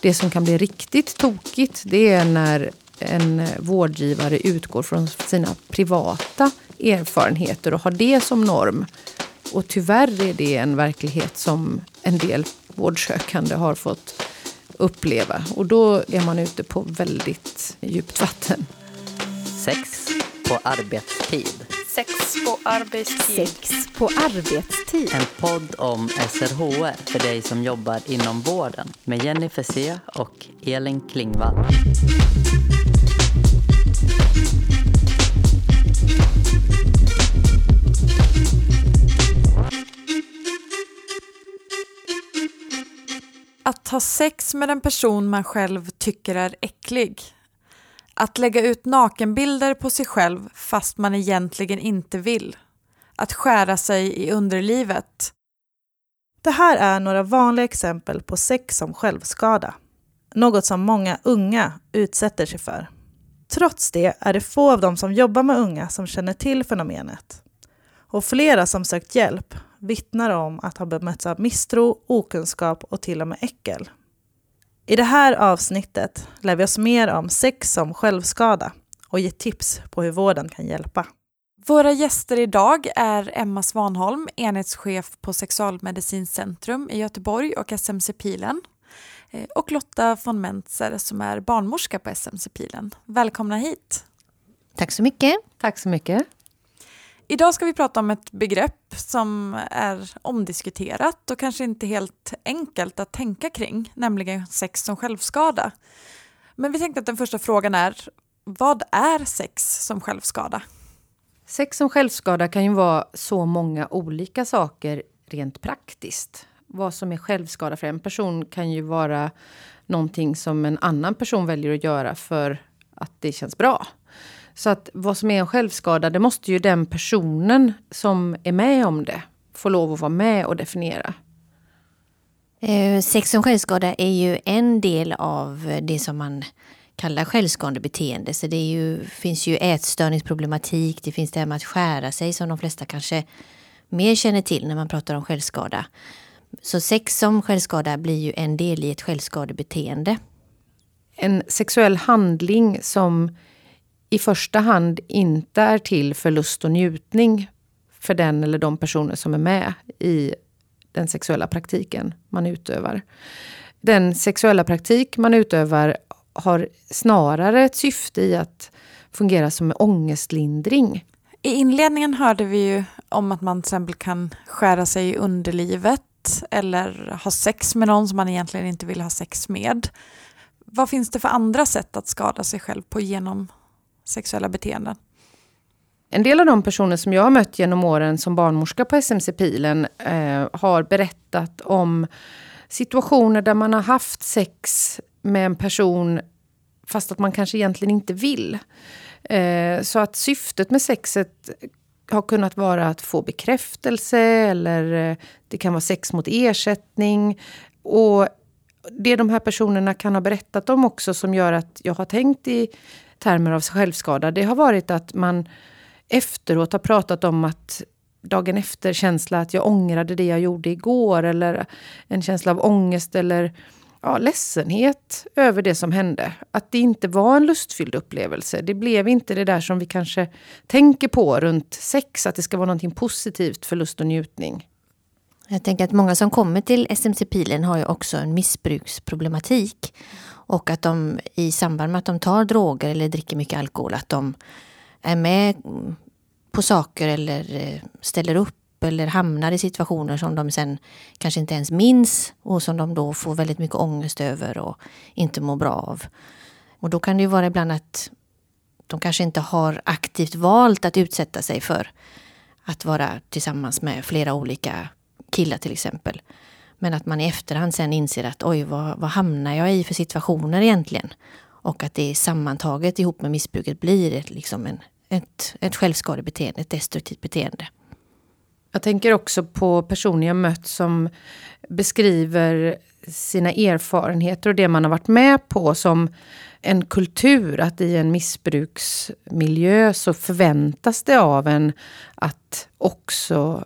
Det som kan bli riktigt tokigt det är när en vårdgivare utgår från sina privata erfarenheter och har det som norm. Och tyvärr är det en verklighet som en del vårdsökande har fått uppleva. Och då är man ute på väldigt djupt vatten. Sex på arbetstid. Sex på arbetstid. Sex på arbetstid. En podd om SRHR för dig som jobbar inom vården med Jenny Fessé och Elin Klingvall. Att ha sex med en person man själv tycker är äcklig. Att lägga ut nakenbilder på sig själv fast man egentligen inte vill. Att skära sig i underlivet. Det här är några vanliga exempel på sex som självskada. Något som många unga utsätter sig för. Trots det är det få av dem som jobbar med unga som känner till fenomenet. Och flera som sökt hjälp vittnar om att ha bemötts av misstro, okunskap och till och med äckel. I det här avsnittet lär vi oss mer om sex som självskada och ger tips på hur vården kan hjälpa. Våra gäster idag är Emma Svanholm, enhetschef på Sexualmedicincentrum i Göteborg och SMC Pilen. Eh, och Lotta von Mentzer som är barnmorska på SMC Pilen. Välkomna hit! Tack så mycket. Tack så mycket. Idag ska vi prata om ett begrepp som är omdiskuterat och kanske inte helt enkelt att tänka kring, nämligen sex som självskada. Men vi tänkte att den första frågan är, vad är sex som självskada? Sex som självskada kan ju vara så många olika saker rent praktiskt. Vad som är självskada för en person kan ju vara någonting som en annan person väljer att göra för att det känns bra. Så att vad som är en självskada, det måste ju den personen som är med om det få lov att vara med och definiera. Eh, sex som självskada är ju en del av det som man kallar självskadebeteende. Så det ju, finns ju ätstörningsproblematik, det finns det här med att skära sig som de flesta kanske mer känner till när man pratar om självskada. Så sex som självskada blir ju en del i ett självskadebeteende. En sexuell handling som i första hand inte är till för lust och njutning för den eller de personer som är med i den sexuella praktiken man utövar. Den sexuella praktik man utövar har snarare ett syfte i att fungera som ångestlindring. I inledningen hörde vi ju om att man till exempel kan skära sig i underlivet eller ha sex med någon som man egentligen inte vill ha sex med. Vad finns det för andra sätt att skada sig själv på genom sexuella beteenden? En del av de personer som jag har mött genom åren som barnmorska på SMC Pilen eh, har berättat om situationer där man har haft sex med en person fast att man kanske egentligen inte vill. Eh, så att syftet med sexet har kunnat vara att få bekräftelse eller eh, det kan vara sex mot ersättning. Och det de här personerna kan ha berättat om också som gör att jag har tänkt i termer av självskada, det har varit att man efteråt har pratat om att dagen efter känsla att jag ångrade det jag gjorde igår eller en känsla av ångest eller ja, ledsenhet över det som hände. Att det inte var en lustfylld upplevelse. Det blev inte det där som vi kanske tänker på runt sex, att det ska vara någonting positivt för lust och njutning. Jag tänker att många som kommer till SMC-pilen har ju också en missbruksproblematik. Och att de i samband med att de tar droger eller dricker mycket alkohol, att de är med på saker eller eh, ställer upp eller hamnar i situationer som de sen kanske inte ens minns och som de då får väldigt mycket ångest över och inte mår bra av. Och då kan det ju vara ibland att de kanske inte har aktivt valt att utsätta sig för att vara tillsammans med flera olika killar till exempel. Men att man i efterhand sen inser att oj, vad, vad hamnar jag i för situationer egentligen? Och att det sammantaget ihop med missbruket blir ett, liksom en, ett, ett självskadebeteende, ett destruktivt beteende. Jag tänker också på personer jag mött som beskriver sina erfarenheter och det man har varit med på som en kultur. Att i en missbruksmiljö så förväntas det av en att också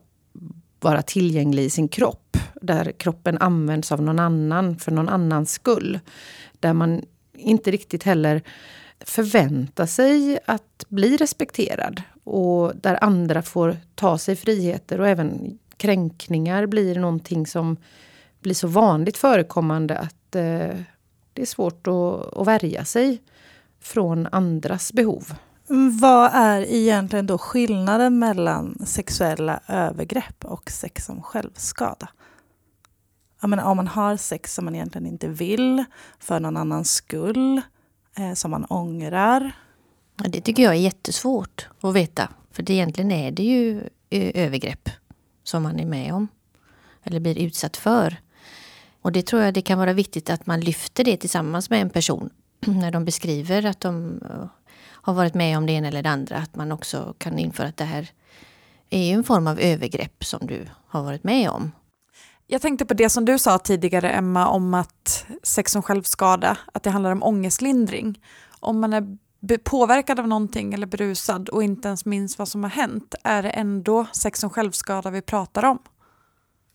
vara tillgänglig i sin kropp där kroppen används av någon annan för någon annans skull. Där man inte riktigt heller förväntar sig att bli respekterad och där andra får ta sig friheter och även kränkningar blir någonting som blir så vanligt förekommande att eh, det är svårt att, att värja sig från andras behov. Mm, vad är egentligen då skillnaden mellan sexuella övergrepp och sex som självskada? Jag menar, om man har sex som man egentligen inte vill, för någon annans skull, eh, som man ångrar. Ja, det tycker jag är jättesvårt att veta. För det egentligen är det ju eh, övergrepp som man är med om. Eller blir utsatt för. Och det tror jag det kan vara viktigt att man lyfter det tillsammans med en person. När de beskriver att de eh, har varit med om det ena eller det andra. Att man också kan införa att det här är en form av övergrepp som du har varit med om. Jag tänkte på det som du sa tidigare Emma om att sex som självskada, att det handlar om ångestlindring. Om man är påverkad av någonting eller berusad och inte ens minns vad som har hänt, är det ändå sex som självskada vi pratar om?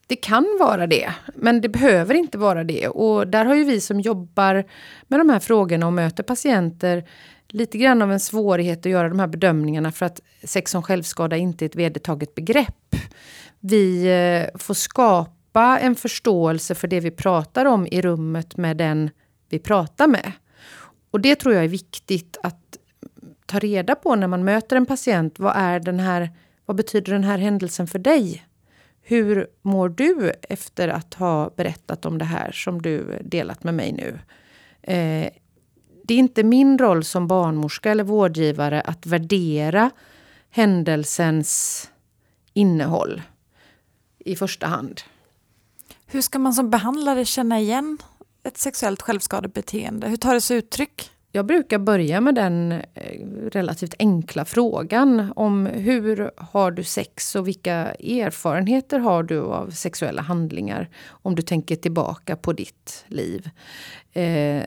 Det kan vara det, men det behöver inte vara det. Och där har ju vi som jobbar med de här frågorna och möter patienter lite grann av en svårighet att göra de här bedömningarna för att sex som självskada inte är ett vedertaget begrepp. Vi eh, får skapa en förståelse för det vi pratar om i rummet med den vi pratar med. Och det tror jag är viktigt att ta reda på när man möter en patient. Vad, är den här, vad betyder den här händelsen för dig? Hur mår du efter att ha berättat om det här som du delat med mig nu? Eh, det är inte min roll som barnmorska eller vårdgivare att värdera händelsens innehåll i första hand. Hur ska man som behandlare känna igen ett sexuellt självskadebeteende? Hur tar det sig uttryck? Jag brukar börja med den eh, relativt enkla frågan om hur har du sex och vilka erfarenheter har du av sexuella handlingar om du tänker tillbaka på ditt liv. Eh,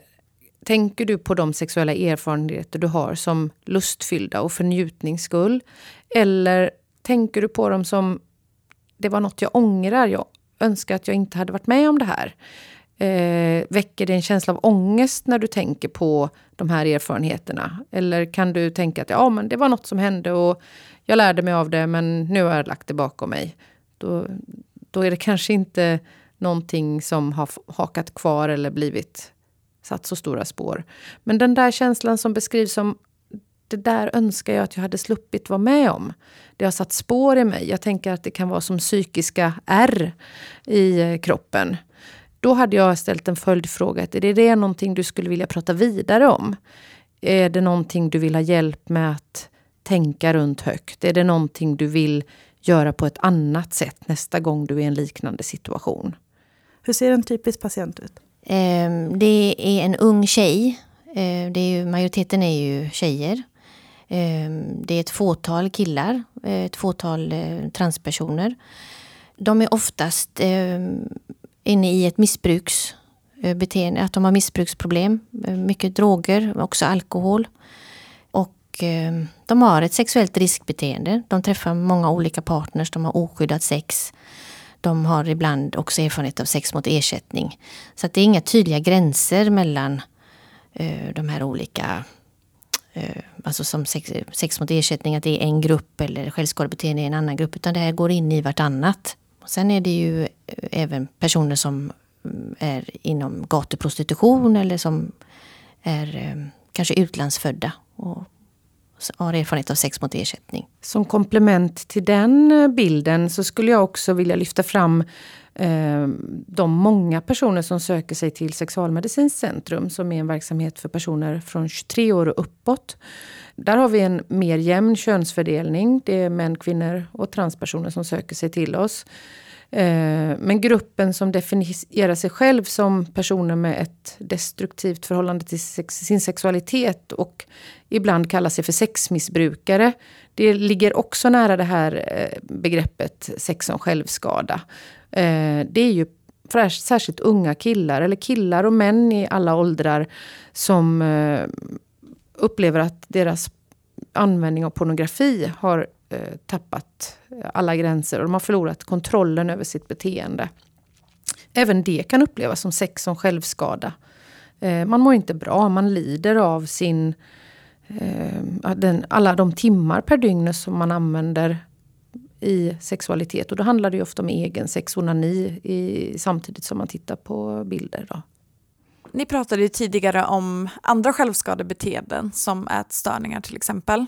tänker du på de sexuella erfarenheter du har som lustfyllda och för njutnings skull? Eller tänker du på dem som det var något jag ångrar, jag önskar att jag inte hade varit med om det här? Eh, väcker det en känsla av ångest när du tänker på de här erfarenheterna? Eller kan du tänka att ja, men det var något som hände och jag lärde mig av det men nu har jag lagt det bakom mig. Då, då är det kanske inte någonting som har hakat kvar eller blivit satt så stora spår. Men den där känslan som beskrivs som det där önskar jag att jag hade sluppit vara med om. Det har satt spår i mig. Jag tänker att det kan vara som psykiska ärr i eh, kroppen. Då hade jag ställt en följdfråga. Är det, det någonting du skulle vilja prata vidare om? Är det någonting du vill ha hjälp med att tänka runt högt? Är det någonting du vill göra på ett annat sätt nästa gång du är i en liknande situation? Hur ser en typisk patient ut? Ehm, det är en ung tjej. Ehm, det är ju, majoriteten är ju tjejer. Ehm, det är ett fåtal killar, eh, ett fåtal eh, transpersoner. De är oftast ehm, inne i ett missbruksbeteende, eh, att de har missbruksproblem. Mycket droger, också alkohol. Och ehm, de har ett sexuellt riskbeteende. De träffar många olika partners, de har oskyddat sex. De har ibland också erfarenhet av sex mot ersättning. Så att det är inga tydliga gränser mellan de här olika Eh, alltså som sex, sex, mot ersättning, att det är en grupp eller självskadebeteende i en annan grupp. Utan det här går in i vartannat. Sen är det ju eh, även personer som mm, är inom gatuprostitution eller som är eh, kanske utlandsfödda och har erfarenhet av sex mot ersättning. Som komplement till den eh, bilden så skulle jag också vilja lyfta fram eh, de många personer som söker sig till Sexualmedicinskt centrum som är en verksamhet för personer från 23 år och uppåt. Där har vi en mer jämn könsfördelning. Det är män, kvinnor och transpersoner som söker sig till oss. Eh, men gruppen som definierar sig själv som personer med ett destruktivt förhållande till sin sexualitet och ibland kallar sig för sexmissbrukare. Det ligger också nära det här eh, begreppet sex som självskada. Eh, det är ju särskilt unga killar, eller killar och män i alla åldrar som upplever att deras användning av pornografi har Eh, tappat alla gränser och de har förlorat kontrollen över sitt beteende. även det kan upplevas som sex som självskada. Eh, man mår inte bra, man lider av sin eh, den, alla de timmar per dygn som man använder i sexualitet. Och då handlar det ofta om egen sexonani i, samtidigt som man tittar på bilder. Då. Ni pratade ju tidigare om andra självskadebeteenden som ätstörningar till exempel.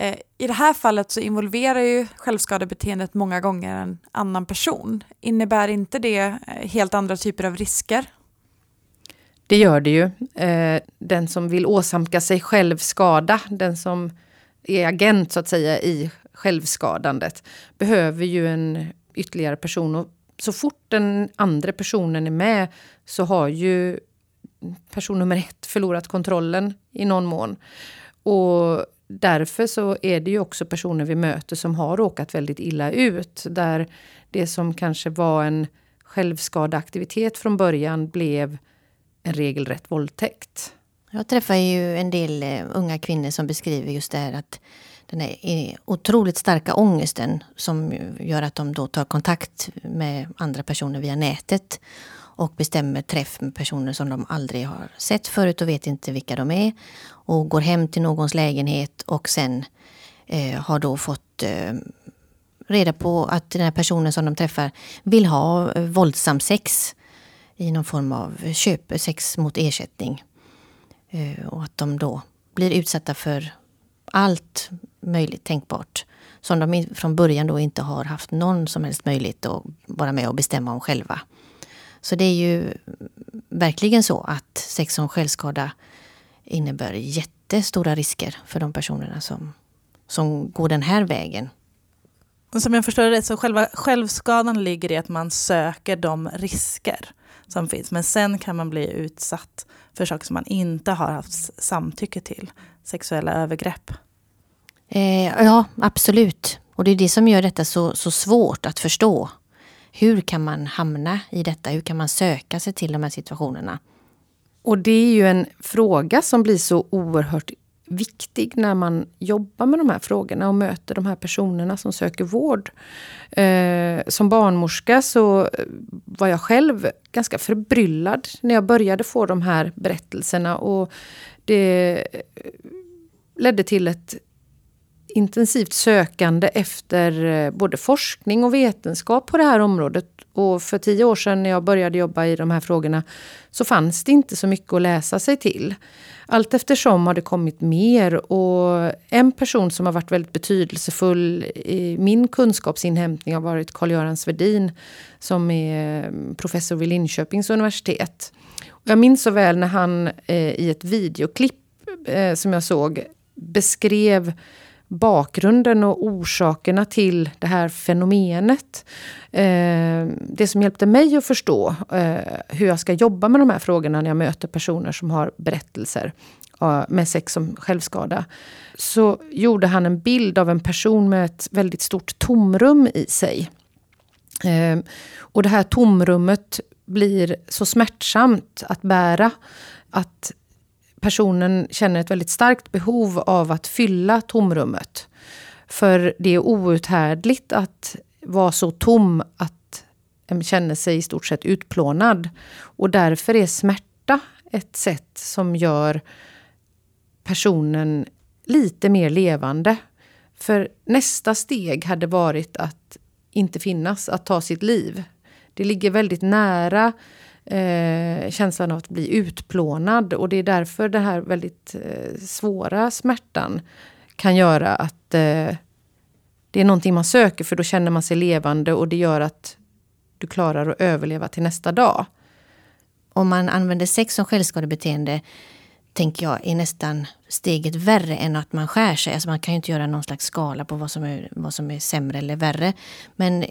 Eh, I det här fallet så involverar ju självskadebeteendet många gånger en annan person. Innebär inte det eh, helt andra typer av risker? Det gör det ju. Eh, den som vill åsamka sig själv skada, den som är agent så att säga i självskadandet, behöver ju en ytterligare person. Och så fort den andra personen är med så har ju person nummer ett förlorat kontrollen i någon mån. Och därför så är det ju också personer vi möter som har råkat väldigt illa ut. Där det som kanske var en självskadeaktivitet från början blev en regelrätt våldtäkt. Jag träffar ju en del eh, unga kvinnor som beskriver just det här att den här eh, otroligt starka ångesten som gör att de då tar kontakt med andra personer via nätet och bestämmer träff med personer som de aldrig har sett förut och vet inte vilka de är. Och går hem till någons lägenhet och sen eh, har då fått eh, reda på att den här personen som de träffar vill ha eh, våldsam sex i någon form av köp, sex mot ersättning. Eh, och att de då blir utsatta för allt möjligt tänkbart som de från början då inte har haft någon som helst möjlighet att vara med och bestämma om själva. Så det är ju verkligen så att sex som självskada innebär jättestora risker för de personerna som, som går den här vägen. Som jag förstår det så själva självskadan ligger i att man söker de risker som finns. Men sen kan man bli utsatt för saker som man inte har haft samtycke till. Sexuella övergrepp. Eh, ja, absolut. Och det är det som gör detta så, så svårt att förstå. Hur kan man hamna i detta? Hur kan man söka sig till de här situationerna? Och det är ju en fråga som blir så oerhört viktig när man jobbar med de här frågorna och möter de här personerna som söker vård. Eh, som barnmorska så var jag själv ganska förbryllad när jag började få de här berättelserna. Och det ledde till ett intensivt sökande efter eh, både forskning och vetenskap på det här området. Och för tio år sedan när jag började jobba i de här frågorna så fanns det inte så mycket att läsa sig till. Allt eftersom har det kommit mer och en person som har varit väldigt betydelsefull i min kunskapsinhämtning har varit Carl-Göran Svedin som är eh, professor vid Linköpings universitet. Jag minns så väl när han eh, i ett videoklipp eh, som jag såg beskrev bakgrunden och orsakerna till det här fenomenet. Eh, det som hjälpte mig att förstå eh, hur jag ska jobba med de här frågorna när jag möter personer som har berättelser eh, med sex som självskada. Så gjorde han en bild av en person med ett väldigt stort tomrum i sig. Eh, och det här tomrummet blir så smärtsamt att bära att personen känner ett väldigt starkt behov av att fylla tomrummet. För det är outhärdligt att vara så tom att en känner sig i stort sett utplånad. Och därför är smärta ett sätt som gör personen lite mer levande. För nästa steg hade varit att inte finnas, att ta sitt liv. Det ligger väldigt nära eh, känslan av att bli utplånad. Och det är därför den här väldigt eh, svåra smärtan kan göra att eh, det är någonting man söker för då känner man sig levande och det gör att du klarar att överleva till nästa dag. Om man använder sex som självskadebeteende tänker jag är nästan steget värre än att man skär sig. Alltså man kan ju inte göra någon slags skala på vad som är, vad som är sämre eller värre. Men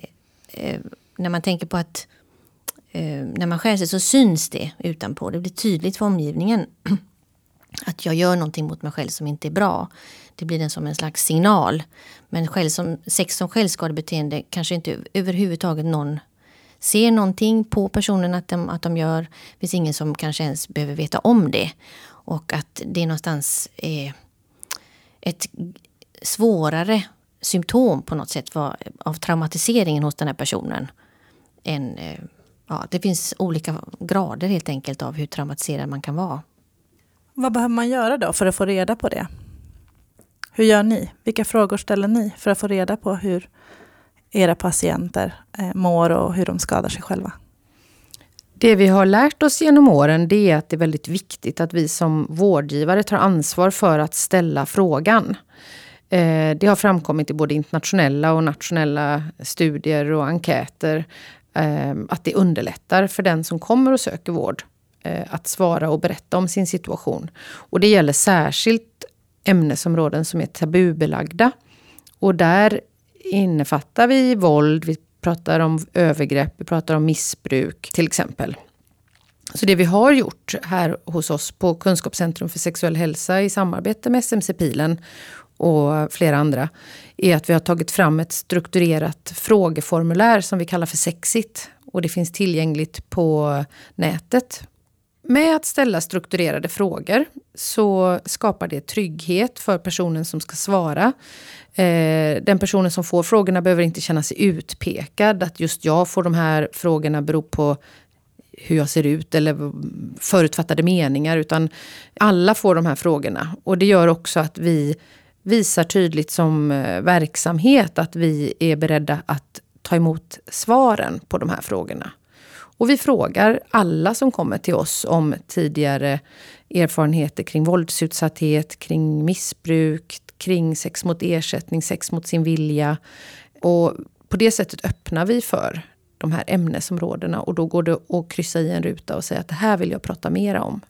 eh, när man tänker på att Eh, när man skär sig så syns det utanpå. Det blir tydligt för omgivningen att jag gör någonting mot mig själv som inte är bra. Det blir en som en slags signal. Men själv som, sex som självskadebeteende kanske inte överhuvudtaget någon ser någonting på personen att de, att de gör. Det finns ingen som kanske ens behöver veta om det. Och att det någonstans är ett svårare symptom på något sätt av traumatiseringen hos den här personen än eh, ja, det finns olika grader helt enkelt av hur traumatiserad man kan vara. Vad behöver man göra då för att få reda på det? Hur gör ni? Vilka frågor ställer ni för att få reda på hur era patienter eh, mår och hur de skadar sig själva? Det vi har lärt oss genom åren det är att det är väldigt viktigt att vi som vårdgivare tar ansvar för att ställa frågan. Eh, det har framkommit i både internationella och nationella studier och enkäter Ehm, att det underlättar för den som kommer och söker vård eh, att svara och berätta om sin situation. Och det gäller särskilt ämnesområden som är tabubelagda. Och där innefattar vi våld, vi pratar om övergrepp, vi pratar om missbruk till exempel. Så det vi har gjort här hos oss på Kunskapscentrum för sexuell hälsa i samarbete med SMC-pilen och flera andra är att vi har tagit fram ett strukturerat frågeformulär som vi kallar för Sexit. Och det finns tillgängligt på nätet med att ställa strukturerade frågor så skapar det trygghet för personen som ska svara. Eh, den personen som får frågorna behöver inte känna sig utpekad. Att just jag får de här frågorna beror på hur jag ser ut eller förutfattade meningar. Utan alla får de här frågorna. Och det gör också att vi visar tydligt som eh, verksamhet att vi är beredda att ta emot svaren på de här frågorna. Och vi frågar alla som kommer till oss om tidigare erfarenheter kring våldsutsatthet, kring missbruk, kring sex mot ersättning, sex mot sin vilja. Och på det sättet öppnar vi för de här ämnesområdena och då går det att kryssa i en ruta och säga att det här vill jag prata mer om.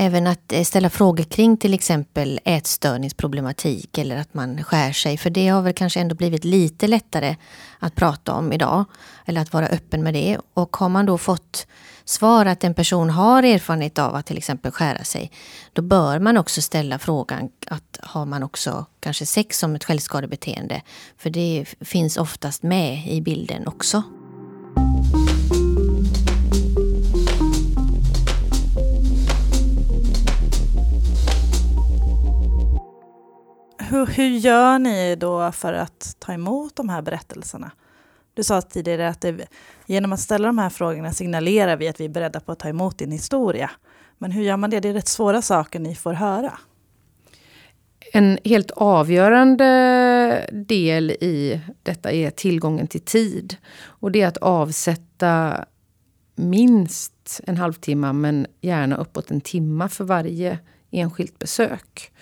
Även att eh, ställa frågor kring till exempel ätstörningsproblematik eller att man skär sig. För det har väl kanske ändå blivit lite lättare att prata om idag. Eller att vara öppen med det. Och har man då fått svar att en person har erfarenhet av att till exempel skära sig. Då bör man också ställa frågan att har man också kanske sex som ett självskadebeteende. För det finns oftast med i bilden också. Hur, hur gör ni då för att ta emot de här berättelserna? Du sa tidigare att det, genom att ställa de här frågorna signalerar vi att vi är beredda på att ta emot din historia. Men hur gör man det? Det är rätt svåra saker ni får höra. En helt avgörande del i detta är tillgången till tid. Och det är att avsätta minst en halvtimme, men gärna uppåt en timme för varje enskilt besök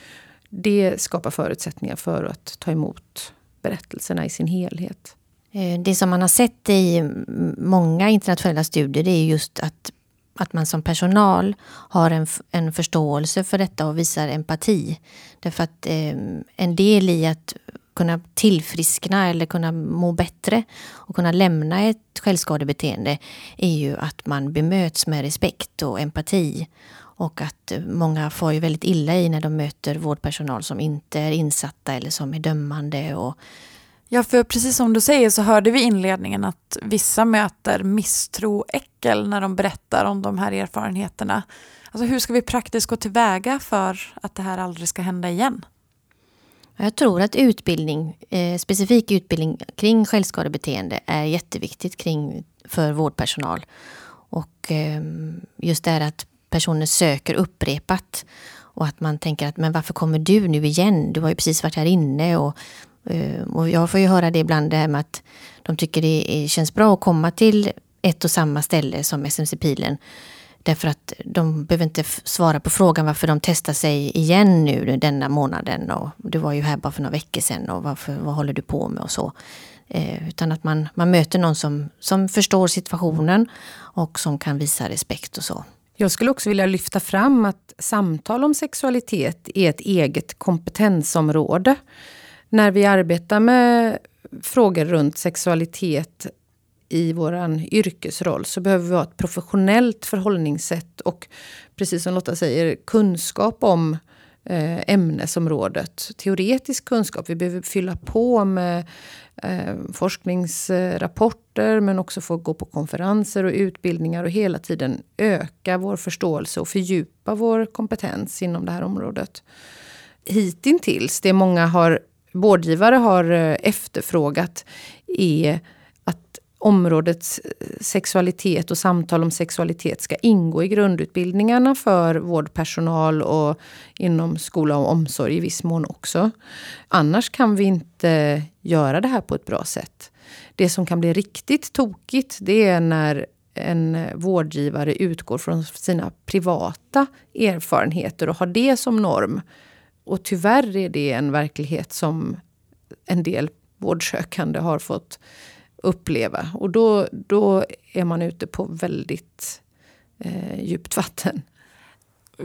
det skapar förutsättningar för att ta emot berättelserna i sin helhet. Eh, det som man har sett i många internationella studier det är just att, att man som personal har en, en förståelse för detta och visar empati. Därför att eh, en del i att kunna tillfriskna eller kunna må bättre och kunna lämna ett självskadebeteende är ju att man bemöts med respekt och empati och att många får ju väldigt illa i när de möter vårdpersonal som inte är insatta eller som är dömande. Och... Ja, för precis som du säger så hörde vi i inledningen att vissa möter misstro och äckel när de berättar om de här erfarenheterna. Alltså hur ska vi praktiskt gå tillväga för att det här aldrig ska hända igen? Jag tror att utbildning, eh, specifik utbildning kring självskadebeteende är jätteviktigt kring, för vårdpersonal. Och eh, just det här att personer söker upprepat. Och att man tänker att men varför kommer du nu igen? Du har ju precis varit här inne. Och, eh, och jag får ju höra det ibland det här med att de tycker det känns bra att komma till ett och samma ställe som SMC-pilen. Därför att de behöver inte svara på frågan varför de testar sig igen nu denna månaden. Och du var ju här bara för några veckor sedan och varför, vad håller du på med och så. Eh, utan att man, man möter någon som, som förstår situationen och som kan visa respekt och så. Jag skulle också vilja lyfta fram att samtal om sexualitet är ett eget kompetensområde. När vi arbetar med frågor runt sexualitet i vår yrkesroll så behöver vi ha ett professionellt förhållningssätt och precis som Lotta säger kunskap om eh, ämnesområdet. Teoretisk kunskap. Vi behöver fylla på med eh, forskningsrapporter men också få gå på konferenser och utbildningar och hela tiden öka vår förståelse och fördjupa vår kompetens inom det här området. Hittills, det många har, vårdgivare har eh, efterfrågat är området eh, sexualitet och samtal om sexualitet ska ingå i grundutbildningarna för vårdpersonal och inom skola och omsorg i viss mån också. Annars kan vi inte göra det här på ett bra sätt. Det som kan bli riktigt tokigt det är när en vårdgivare utgår från sina privata erfarenheter och har det som norm. Och tyvärr är det en verklighet som en del vårdsökande har fått uppleva. Och då, då är man ute på väldigt eh, djupt vatten.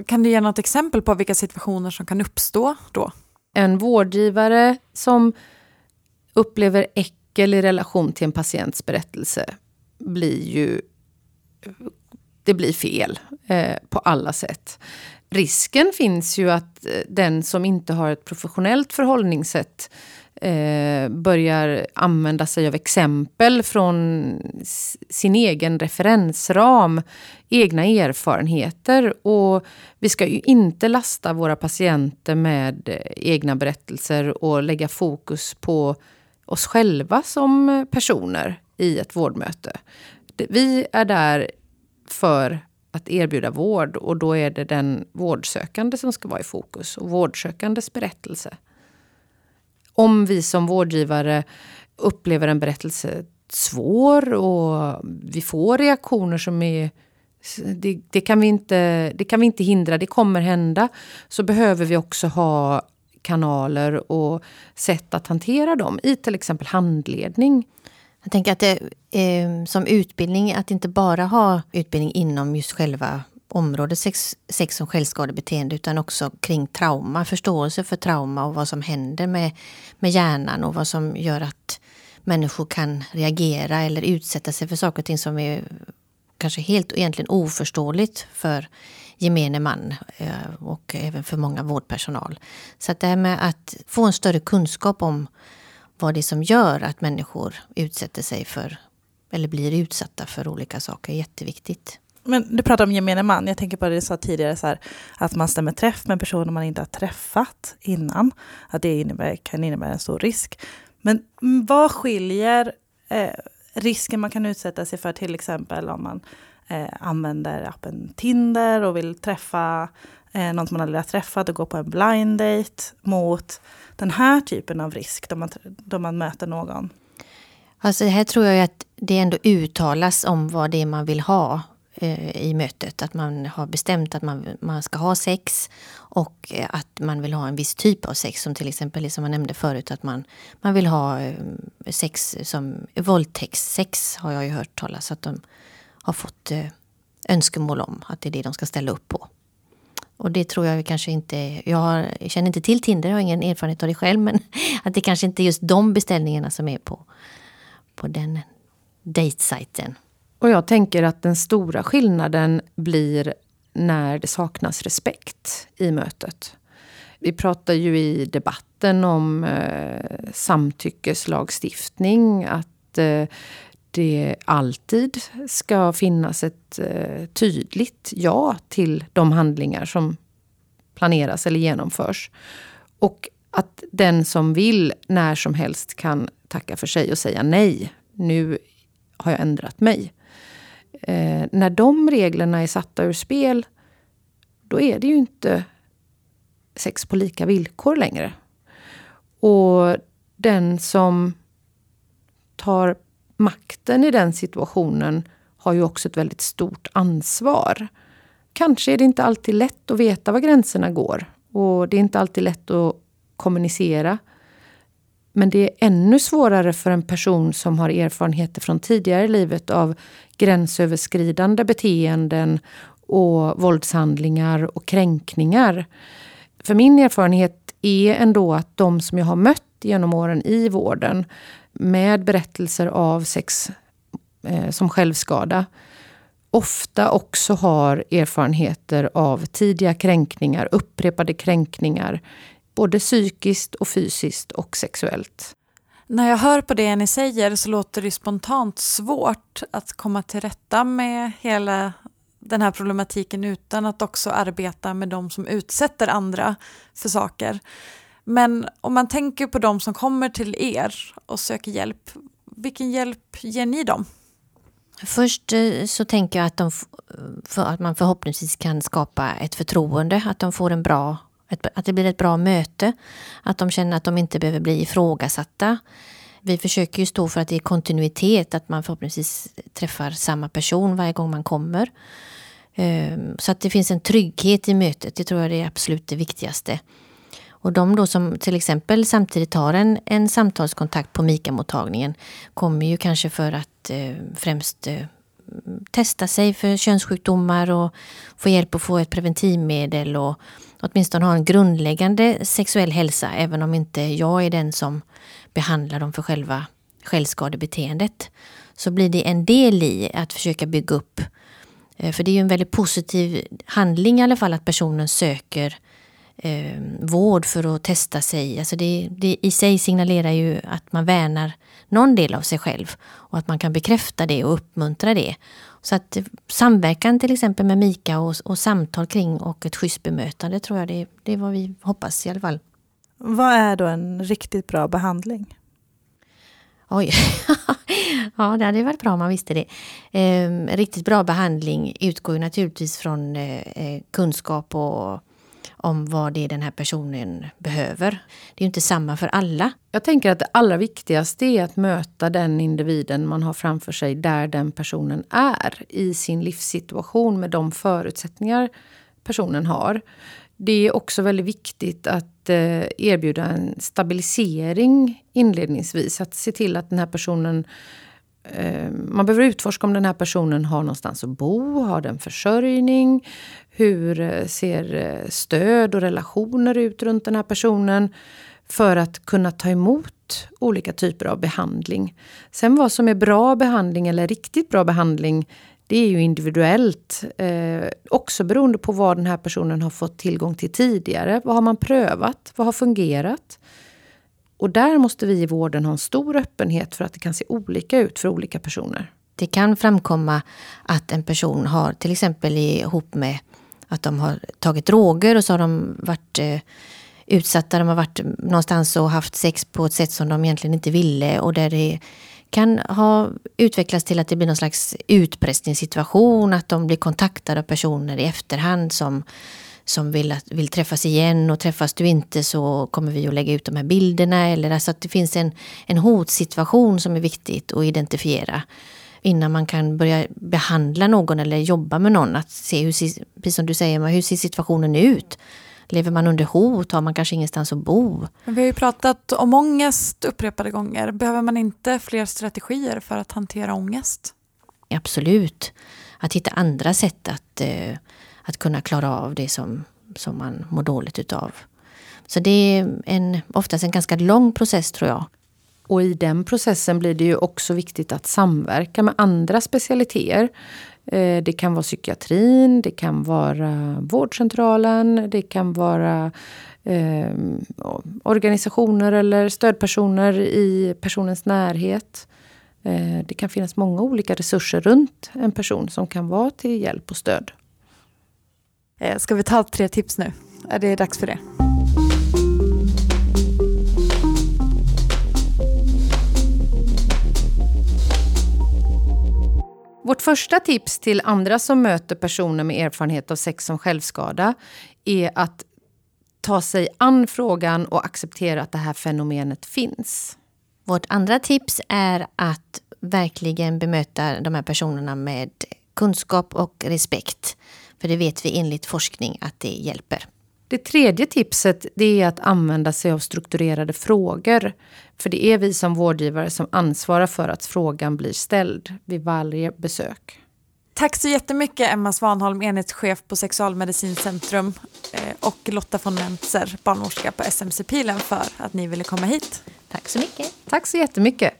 Kan du ge något exempel på vilka situationer som kan uppstå då? En vårdgivare som upplever äckel i relation till en patients berättelse blir ju... Det blir fel eh, på alla sätt. Risken finns ju att eh, den som inte har ett professionellt förhållningssätt eh, börjar använda sig av exempel från sin egen referensram, egna erfarenheter. Och vi ska ju inte lasta våra patienter med eh, egna berättelser och lägga fokus på oss själva som personer i ett vårdmöte. Vi är där för att erbjuda vård och då är det den vårdsökande som ska vara i fokus och vårdsökandes berättelse om vi som vårdgivare upplever en berättelse svår och vi får reaktioner som är det, det, kan vi inte, det kan vi inte hindra, det kommer hända. Så behöver vi också ha kanaler och sätt att hantera dem i till exempel handledning. Jag tänker att det eh, som utbildning, att inte bara ha utbildning inom just själva området sex, sex som självskadebeteende utan också kring trauma, förståelse för trauma och vad som händer med, med hjärnan och vad som gör att människor kan reagera eller utsätta sig för saker och ting som är kanske helt och egentligen oförståeligt för gemene man eh, och även för många vårdpersonal. Så att det här med att få en större kunskap om vad det är som gör att människor utsätter sig för eller blir utsatta för olika saker är jätteviktigt. Men du pratar om gemene man. Jag tänker på det du sa tidigare, så här, att man stämmer träff med personer man inte har träffat innan. Att det innebär, kan innebära en stor risk. Men vad skiljer eh, risken man kan utsätta sig för till exempel om man eh, använder appen Tinder och vill träffa eh, någon som man aldrig har träffat och gå på en blind date mot den här typen av risk då man, då man möter någon? Alltså här tror jag att det ändå uttalas om vad det är man vill ha Eh, i mötet. Att man har bestämt att man, man ska ha sex och eh, att man vill ha en viss typ av sex. Som till exempel som jag nämnde förut att man, man vill ha eh, sex som våldtäktssex har jag ju hört talas att de har fått önskemål om att det är det de ska ställa upp på. Och det tror jag kanske inte, jag, har, jag känner inte till Tinder, jag har ingen erfarenhet av det själv, men att det kanske inte är just de beställningarna som är på, på den dejtsajten. Och jag tänker att den stora skillnaden blir när det saknas respekt i mötet. Vi pratar ju i debatten om eh, samtyckeslagstiftning, att eh, det alltid ska finnas ett eh, tydligt ja till de handlingar som planeras eller genomförs. Och att den som vill när som helst kan tacka för sig och säga nej. Nu har jag ändrat mig eh, när de reglerna är satta ur spel, då är det ju inte sex på lika villkor längre. Och den som tar makten i den situationen har ju också ett väldigt stort ansvar. Kanske är det inte alltid lätt att veta var gränserna går och det är inte alltid lätt att kommunicera. Men det är ännu svårare för en person som har erfarenheter från tidigare i livet av gränsöverskridande beteenden och våldshandlingar och kränkningar. För min erfarenhet är ändå att de som jag har mött genom åren i vården med berättelser av sex eh, som självskada ofta också har erfarenheter av tidiga kränkningar, upprepade kränkningar både psykiskt och fysiskt och sexuellt. När jag hör på det ni säger så låter det spontant svårt att komma till rätta med hela den här problematiken utan att också arbeta med de som utsätter andra för saker. Men om man tänker på de som kommer till er och söker hjälp, Vilken hjälp ger ni dem? Först eh, så tänker jag att, de, för att man förhoppningsvis kan skapa ett förtroende, att de får en bra ett, att det blir ett bra möte. Att de känner att de inte behöver bli ifrågasatta. Vi försöker ju stå för att det är kontinuitet, att man förhoppningsvis träffar samma person varje gång man kommer. Ehm, så att det finns en trygghet i mötet, det tror jag är absolut det viktigaste. Och de då som till exempel samtidigt har en, en samtalskontakt på MIKA-mottagningen kommer ju kanske för att eh, främst eh, testa sig för könssjukdomar och få hjälp att få ett preventivmedel och åtminstone ha en grundläggande sexuell hälsa även om inte jag är den som behandlar dem för själva självskadebeteendet. Så blir det en del i att försöka bygga upp, eh, för det är ju en väldigt positiv handling i alla fall att personen söker eh, vård för att testa sig. Alltså det, det i sig signalerar ju att man värnar någon del av sig själv och att man kan bekräfta det och uppmuntra det. Så att samverkan till exempel med Mika och, och samtal kring och ett schysst bemötande tror jag det, det är vad vi hoppas i alla fall. Vad är då en riktigt bra behandling? Oj, ja det hade varit bra om man visste det. Eh, riktigt bra behandling utgår naturligtvis från eh, eh, kunskap och om vad det är den här personen behöver. Det är ju inte samma för alla. Jag tänker att det allra viktigaste är att möta den individen man har framför sig där den personen är i sin livssituation med de förutsättningar personen har. Det är också väldigt viktigt att eh, erbjuda en stabilisering inledningsvis. Att se till att den här personen Eh, man behöver utforska om den här personen har någonstans att bo, har den försörjning? Hur eh, ser eh, stöd och relationer ut runt den här personen? För att kunna ta emot olika typer av behandling. Sen vad som är bra behandling eller riktigt bra behandling det är ju individuellt. Eh, också beroende på vad den här personen har fått tillgång till tidigare. Vad har man prövat? Vad har fungerat? Och där måste vi i vården ha en stor öppenhet för att det kan se olika ut för olika personer. Det kan framkomma att en person har till exempel ihop med att de har tagit droger och så har de varit eh, utsatta, de har varit någonstans och haft sex på ett sätt som de egentligen inte ville och där det kan ha utvecklats till att det blir någon slags utpressningssituation, att de blir kontaktade av personer i efterhand som som vill, att, vill träffas igen och träffas du inte så kommer vi att lägga ut de här bilderna. Eller alltså att det finns en, en hotsituation som är viktigt att identifiera innan man kan börja behandla någon eller jobba med någon. Att se, hur, precis som du säger, hur ser situationen ut? Lever man under hot? Har man kanske ingenstans att bo? Vi har ju pratat om ångest upprepade gånger. Behöver man inte fler strategier för att hantera ångest? Absolut. Att hitta andra sätt att eh, att kunna klara av det som, som man mår dåligt utav. Så det är en, oftast en ganska lång process tror jag. Och i den processen blir det ju också viktigt att samverka med andra specialiteter. Eh, det kan vara psykiatrin, det kan vara vårdcentralen, det kan vara eh, organisationer eller stödpersoner i personens närhet. Eh, det kan finnas många olika resurser runt en person som kan vara till hjälp och stöd. Eh, ska vi ta tre tips nu? Är det dags för det? Vårt första tips till andra som möter personer med erfarenhet av sex som självskada är att ta sig an frågan och acceptera att det här fenomenet finns. Vårt andra tips är att verkligen bemöta de här personerna med kunskap och respekt. För det vet vi enligt forskning att det hjälper. Det tredje tipset det är att använda sig av strukturerade frågor. För det är vi som vårdgivare som ansvarar för att frågan blir ställd vid varje besök. Tack så jättemycket Emma Svanholm, enhetschef på Sexualmedicincentrum eh, och Lotta von Mentzer, barnmorska på SMC Pilen för att ni ville komma hit. Tack så mycket. Tack så jättemycket.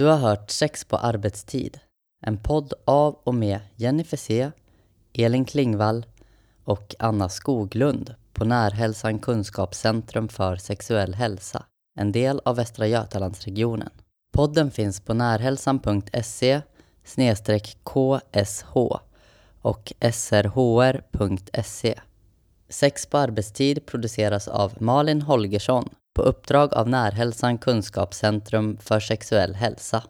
Du har hört Sex på arbetstid. En podd av och med Jenny C, Elin Klingvall och Anna Skoglund på Närhälsan Kunskapscentrum för sexuell hälsa, en del av Västra Götalandsregionen. Podden finns på närhälsan.se ksh och srhr.se. Sex på arbetstid produceras av Malin Holgersson på uppdrag av Närhälsan Kunskapscentrum för sexuell hälsa.